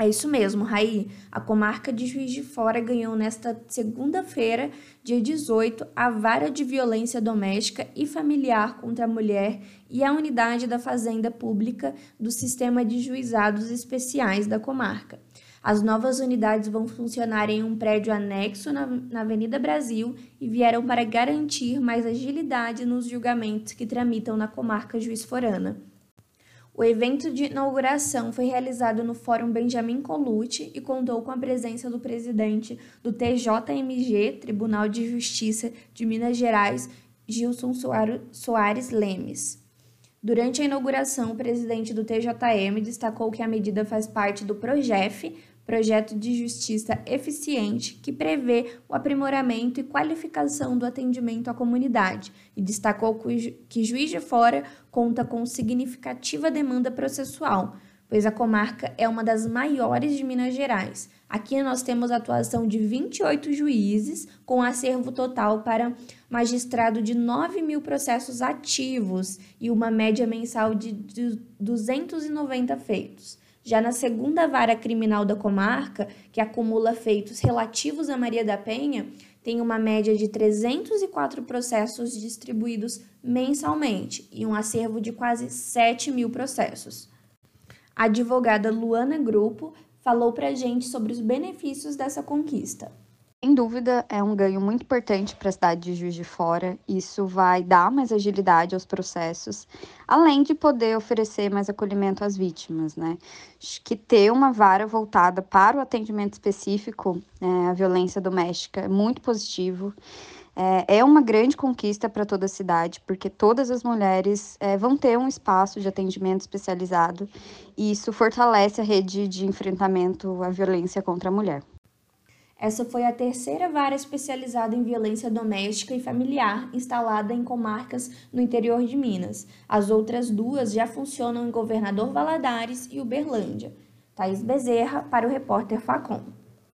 É isso mesmo, Raí. A comarca de Juiz de Fora ganhou nesta segunda-feira, dia 18, a vara de violência doméstica e familiar contra a mulher e a unidade da Fazenda Pública do Sistema de Juizados Especiais da comarca. As novas unidades vão funcionar em um prédio anexo na, na Avenida Brasil e vieram para garantir mais agilidade nos julgamentos que tramitam na comarca Juiz Forana. O evento de inauguração foi realizado no Fórum Benjamin Colucci e contou com a presença do presidente do TJMG, Tribunal de Justiça de Minas Gerais, Gilson Soares Lemes. Durante a inauguração, o presidente do TJM destacou que a medida faz parte do PROJEF, projeto de justiça eficiente que prevê o aprimoramento e qualificação do atendimento à comunidade e destacou que Juiz de Fora conta com significativa demanda processual, pois a comarca é uma das maiores de Minas Gerais. Aqui nós temos a atuação de 28 juízes, com acervo total para magistrado de 9 mil processos ativos e uma média mensal de 290 feitos. Já na segunda vara criminal da comarca, que acumula feitos relativos a Maria da Penha, tem uma média de 304 processos distribuídos mensalmente e um acervo de quase 7 mil processos. A advogada Luana Grupo falou para a gente sobre os benefícios dessa conquista. Sem dúvida, é um ganho muito importante para a cidade de Juiz de Fora. Isso vai dar mais agilidade aos processos, além de poder oferecer mais acolhimento às vítimas, né? Acho que ter uma vara voltada para o atendimento específico à violência doméstica é muito positivo. É, é uma grande conquista para toda a cidade, porque todas as mulheres é, vão ter um espaço de atendimento especializado e isso fortalece a rede de enfrentamento à violência contra a mulher. Essa foi a terceira vara especializada em violência doméstica e familiar instalada em comarcas no interior de Minas. As outras duas já funcionam em Governador Valadares e Uberlândia. Thaís Bezerra, para o repórter Facom.